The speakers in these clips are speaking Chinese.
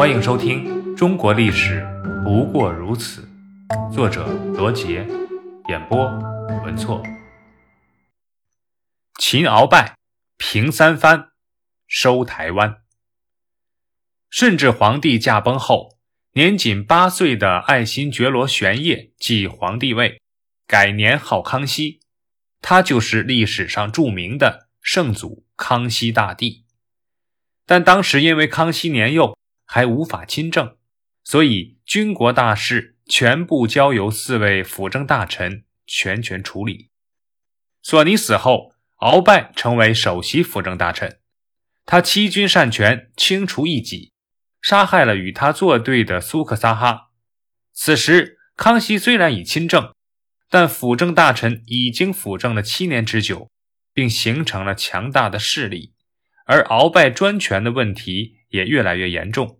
欢迎收听《中国历史不过如此》，作者罗杰，演播文措。秦鳌拜平三藩，收台湾。顺治皇帝驾崩后，年仅八岁的爱新觉罗玄烨继皇帝位，改年号康熙。他就是历史上著名的圣祖康熙大帝。但当时因为康熙年幼，还无法亲政，所以军国大事全部交由四位辅政大臣全权处理。索尼死后，鳌拜成为首席辅政大臣，他欺君擅权，清除异己，杀害了与他作对的苏克萨哈。此时，康熙虽然已亲政，但辅政大臣已经辅政了七年之久，并形成了强大的势力。而鳌拜专权的问题也越来越严重，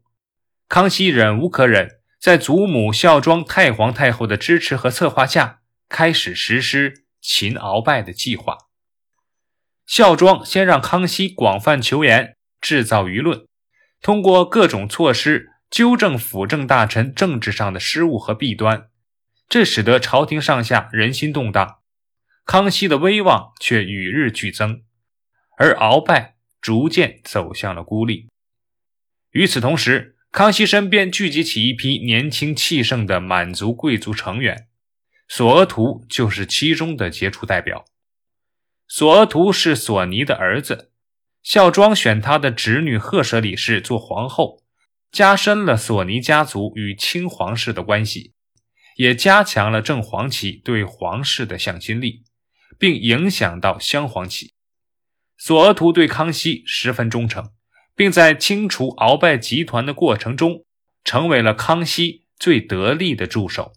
康熙忍无可忍，在祖母孝庄太皇太后的支持和策划下，开始实施擒鳌拜的计划。孝庄先让康熙广泛求援，制造舆论，通过各种措施纠正辅政大臣政治上的失误和弊端，这使得朝廷上下人心动荡，康熙的威望却与日俱增，而鳌拜。逐渐走向了孤立。与此同时，康熙身边聚集起一批年轻气盛的满族贵族成员，索额图就是其中的杰出代表。索额图是索尼的儿子，孝庄选他的侄女赫舍里氏做皇后，加深了索尼家族与清皇室的关系，也加强了正黄旗对皇室的向心力，并影响到镶黄旗。索额图对康熙十分忠诚，并在清除鳌拜集团的过程中，成为了康熙最得力的助手。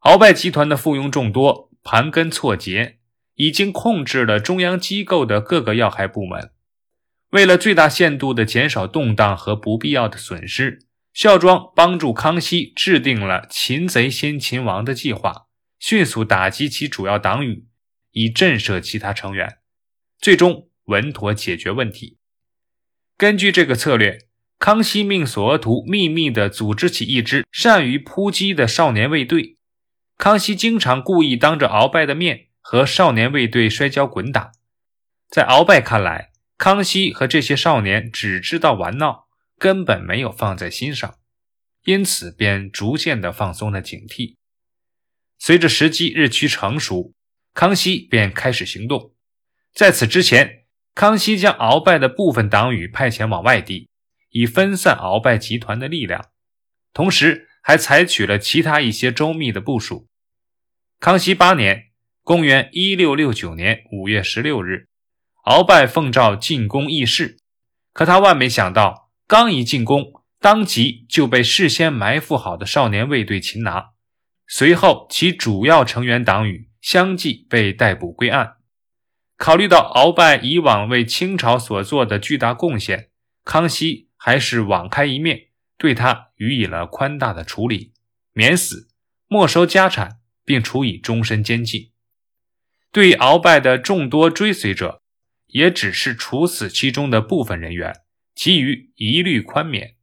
鳌拜集团的附庸众多，盘根错节，已经控制了中央机构的各个要害部门。为了最大限度地减少动荡和不必要的损失，孝庄帮助康熙制定了“擒贼先擒王”的计划，迅速打击其主要党羽，以震慑其他成员。最终稳妥解决问题。根据这个策略，康熙命索额图秘密地组织起一支善于扑击的少年卫队。康熙经常故意当着鳌拜的面和少年卫队摔跤滚打。在鳌拜看来，康熙和这些少年只知道玩闹，根本没有放在心上，因此便逐渐地放松了警惕。随着时机日趋成熟，康熙便开始行动。在此之前，康熙将鳌拜的部分党羽派遣往外地，以分散鳌拜集团的力量，同时还采取了其他一些周密的部署。康熙八年（公元1669年5月16日），鳌拜奉诏进攻议事，可他万没想到，刚一进攻，当即就被事先埋伏好的少年卫队擒拿，随后其主要成员党羽相继被逮捕归案。考虑到鳌拜以往为清朝所做的巨大贡献，康熙还是网开一面，对他予以了宽大的处理，免死、没收家产，并处以终身监禁。对鳌拜的众多追随者，也只是处死其中的部分人员，其余一律宽免。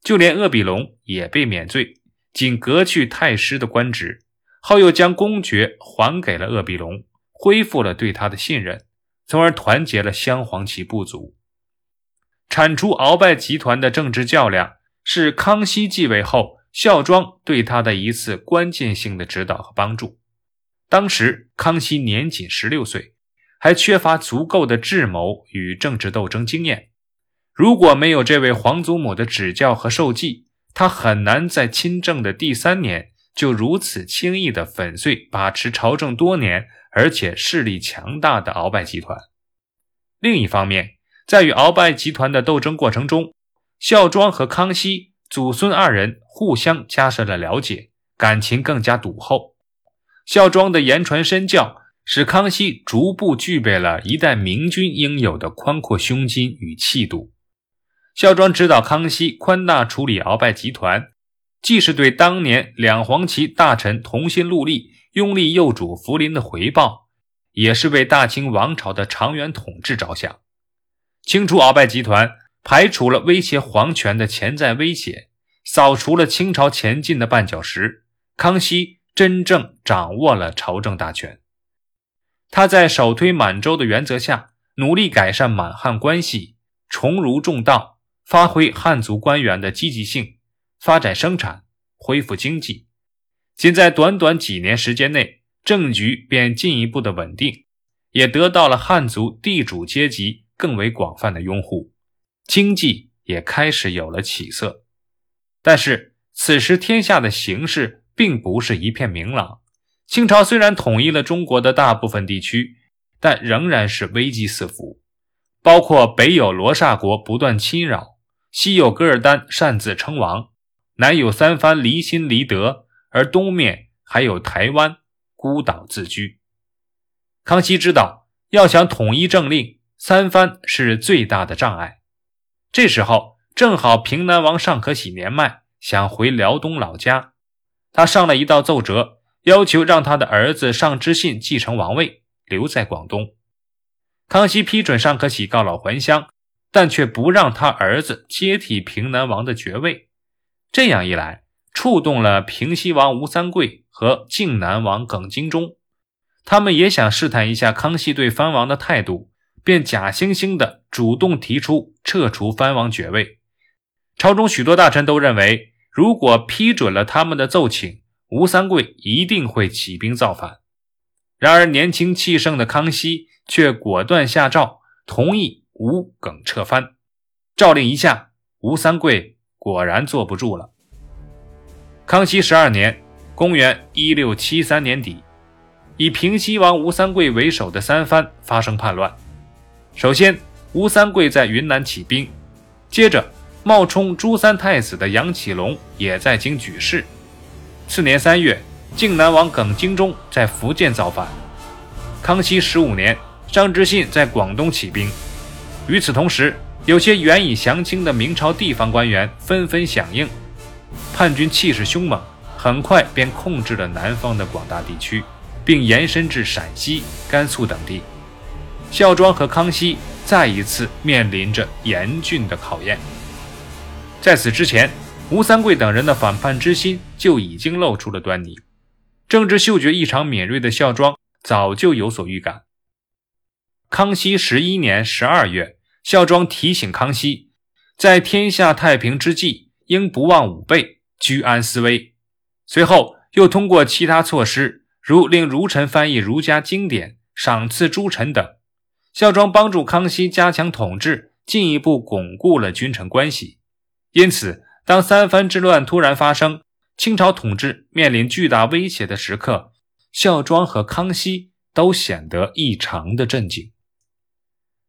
就连鄂必龙也被免罪，仅革去太师的官职，后又将公爵还给了鄂必龙。恢复了对他的信任，从而团结了镶黄旗部族。铲除鳌拜集团的政治较量，是康熙继位后孝庄对他的一次关键性的指导和帮助。当时康熙年仅十六岁，还缺乏足够的智谋与政治斗争经验。如果没有这位皇祖母的指教和授记，他很难在亲政的第三年就如此轻易地粉碎把持朝政多年。而且势力强大的鳌拜集团。另一方面，在与鳌拜集团的斗争过程中，孝庄和康熙祖孙二人互相加深了了解，感情更加笃厚。孝庄的言传身教，使康熙逐步具备了一代明君应有的宽阔胸襟与气度。孝庄指导康熙宽大处理鳌拜集团，既是对当年两黄旗大臣同心戮力。拥立幼主福临的回报，也是为大清王朝的长远统治着想。清除鳌拜集团，排除了威胁皇权的潜在威胁，扫除了清朝前进的绊脚石，康熙真正掌握了朝政大权。他在首推满洲的原则下，努力改善满汉关系，重儒重道，发挥汉族官员的积极性，发展生产，恢复经济。仅在短短几年时间内，政局便进一步的稳定，也得到了汉族地主阶级更为广泛的拥护，经济也开始有了起色。但是，此时天下的形势并不是一片明朗。清朝虽然统一了中国的大部分地区，但仍然是危机四伏。包括北有罗刹国不断侵扰，西有噶尔丹擅自称王，南有三藩离心离德，而东面还有台湾孤岛自居。康熙知道，要想统一政令，三藩是最大的障碍。这时候正好平南王尚可喜年迈，想回辽东老家，他上了一道奏折。要求让他的儿子尚之信继承王位，留在广东。康熙批准尚可喜告老还乡，但却不让他儿子接替平南王的爵位。这样一来，触动了平西王吴三桂和靖南王耿精忠，他们也想试探一下康熙对藩王的态度，便假惺惺地主动提出撤除藩王爵位。朝中许多大臣都认为，如果批准了他们的奏请，吴三桂一定会起兵造反，然而年轻气盛的康熙却果断下诏，同意吴耿撤藩。诏令一下，吴三桂果然坐不住了。康熙十二年（公元1673年底），以平西王吴三桂为首的三藩发生叛乱。首先，吴三桂在云南起兵，接着冒充朱三太子的杨启隆也在京举事。次年三月，靖南王耿精忠在福建造反。康熙十五年，张之信在广东起兵。与此同时，有些原已降清的明朝地方官员纷纷响应。叛军气势凶猛，很快便控制了南方的广大地区，并延伸至陕西、甘肃等地。孝庄和康熙再一次面临着严峻的考验。在此之前，吴三桂等人的反叛之心就已经露出了端倪，政治嗅觉异常敏锐的孝庄早就有所预感。康熙十一年十二月，孝庄提醒康熙，在天下太平之际，应不忘武备，居安思危。随后又通过其他措施，如令儒臣翻译儒家经典、赏赐诸臣等，孝庄帮助康熙加强统治，进一步巩固了君臣关系。因此。当三藩之乱突然发生，清朝统治面临巨大威胁的时刻，孝庄和康熙都显得异常的震惊。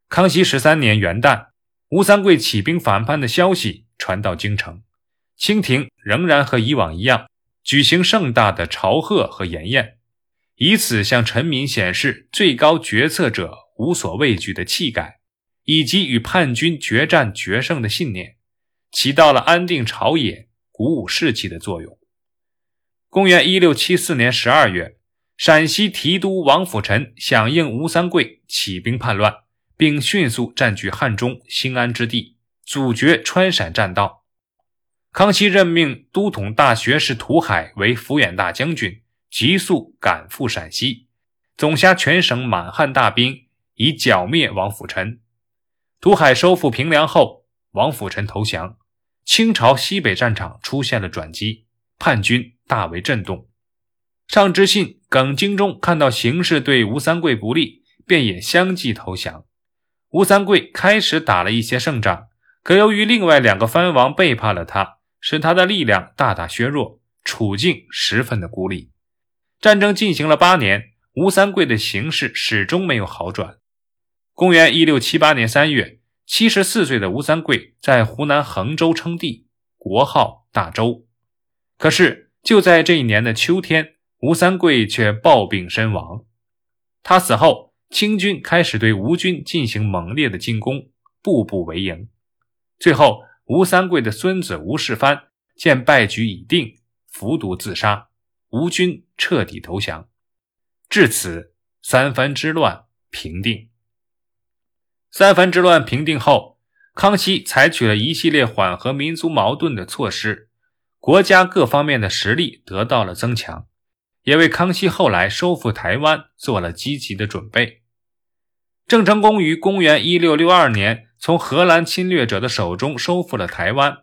康熙十三年元旦，吴三桂起兵反叛的消息传到京城，清廷仍然和以往一样，举行盛大的朝贺和筵宴，以此向臣民显示最高决策者无所畏惧的气概，以及与叛军决战决胜的信念。起到了安定朝野、鼓舞士气的作用。公元一六七四年十二月，陕西提督王辅臣响应吴三桂起兵叛乱，并迅速占据汉中兴安之地，阻绝川陕栈道。康熙任命都统大学士涂海为抚远大将军，急速赶赴陕西，总辖全省满汉大兵，以剿灭王辅臣。涂海收复平凉后，王辅臣投降。清朝西北战场出现了转机，叛军大为震动。尚之信、耿精忠看到形势对吴三桂不利，便也相继投降。吴三桂开始打了一些胜仗，可由于另外两个藩王背叛了他，使他的力量大大削弱，处境十分的孤立。战争进行了八年，吴三桂的形势始终没有好转。公元一六七八年三月。七十四岁的吴三桂在湖南衡州称帝，国号大周。可是就在这一年的秋天，吴三桂却暴病身亡。他死后，清军开始对吴军进行猛烈的进攻，步步为营。最后，吴三桂的孙子吴世蕃见败局已定，服毒自杀，吴军彻底投降。至此，三藩之乱平定。三藩之乱平定后，康熙采取了一系列缓和民族矛盾的措施，国家各方面的实力得到了增强，也为康熙后来收复台湾做了积极的准备。郑成功于公元一六六二年从荷兰侵略者的手中收复了台湾。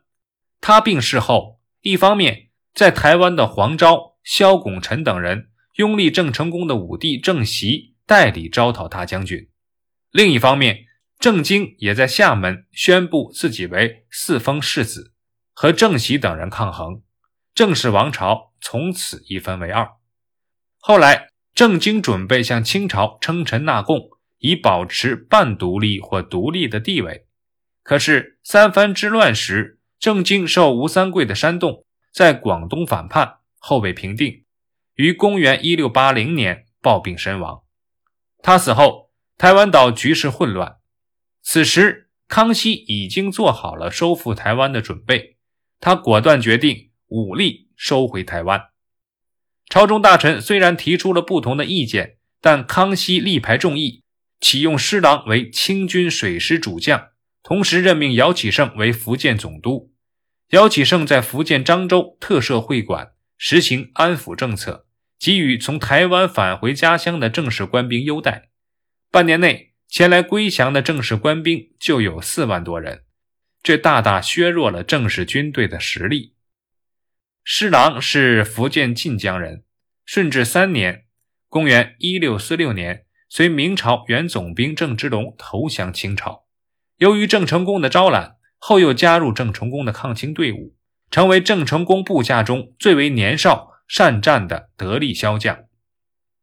他病逝后，一方面在台湾的黄昭、萧拱辰等人拥立郑成功的五弟郑袭代理招讨大将军；另一方面，郑经也在厦门宣布自己为四封世子，和郑袭等人抗衡，郑氏王朝从此一分为二。后来，郑经准备向清朝称臣纳贡，以保持半独立或独立的地位。可是三藩之乱时，郑经受吴三桂的煽动，在广东反叛后被平定，于公元一六八零年暴病身亡。他死后，台湾岛局势混乱。此时，康熙已经做好了收复台湾的准备，他果断决定武力收回台湾。朝中大臣虽然提出了不同的意见，但康熙力排众议，启用施琅为清军水师主将，同时任命姚启圣为福建总督。姚启圣在福建漳州特设会馆，实行安抚政策，给予从台湾返回家乡的正式官兵优待。半年内。前来归降的正式官兵就有四万多人，这大大削弱了正式军队的实力。施琅是福建晋江人，顺治三年（公元1646年）随明朝原总兵郑芝龙投降清朝。由于郑成功的招揽，后又加入郑成功的抗清队伍，成为郑成功部下中最为年少、善战的得力骁将。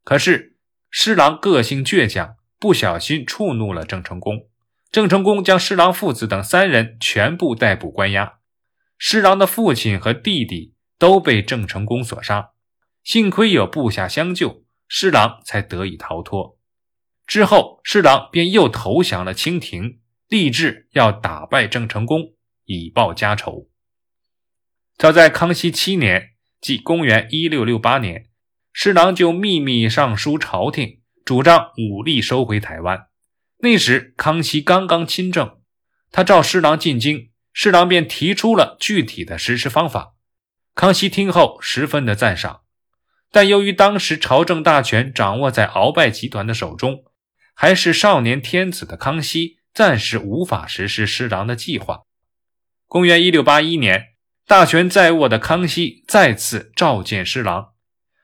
可是施琅个性倔强。不小心触怒了郑成功，郑成功将施琅父子等三人全部逮捕关押，施琅的父亲和弟弟都被郑成功所杀。幸亏有部下相救，施琅才得以逃脱。之后，施琅便又投降了清廷，立志要打败郑成功，以报家仇。早在康熙七年，即公元一六六八年，施琅就秘密上书朝廷。主张武力收回台湾。那时康熙刚刚亲政，他召施琅进京，施琅便提出了具体的实施方法。康熙听后十分的赞赏，但由于当时朝政大权掌握在鳌拜集团的手中，还是少年天子的康熙暂时无法实施施琅的计划。公元一六八一年，大权在握的康熙再次召见施琅。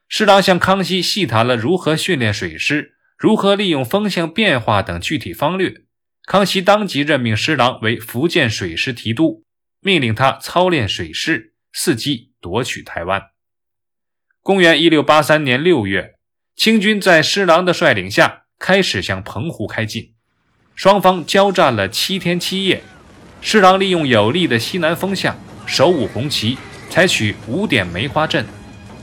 施琅向康熙细谈了如何训练水师、如何利用风向变化等具体方略。康熙当即任命施琅为福建水师提督，命令他操练水师，伺机夺取台湾。公元一六八三年六月，清军在施琅的率领下开始向澎湖开进，双方交战了七天七夜。施琅利用有利的西南风向，手舞红旗，采取五点梅花阵。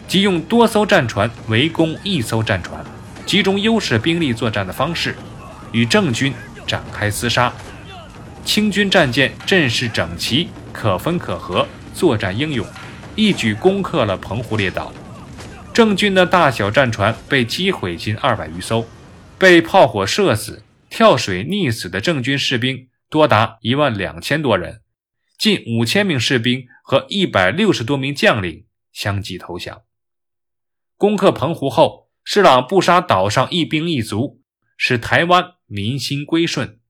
即用多艘战船围攻一艘战船，集中优势兵力作战的方式，与郑军展开厮杀。清军战舰阵势整齐，可分可合，作战英勇，一举攻克了澎湖列岛。郑军的大小战船被击毁近二百余艘，被炮火射死、跳水溺死的郑军士兵多达一万两千多人，近五千名士兵和一百六十多名将领相继投降。攻克澎湖后，施琅不杀岛上一兵一卒，使台湾民心归顺。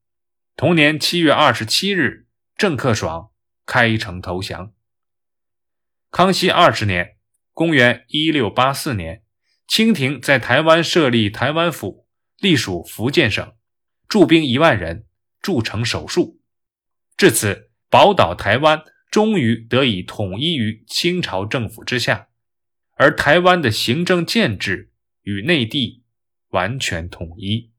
同年七月二十七日，郑克爽开城投降。康熙二十年（公元一六八四年），清廷在台湾设立台湾府，隶属福建省，驻兵一万人，筑城守戍。至此，宝岛台湾终于得以统一于清朝政府之下。而台湾的行政建制与内地完全统一。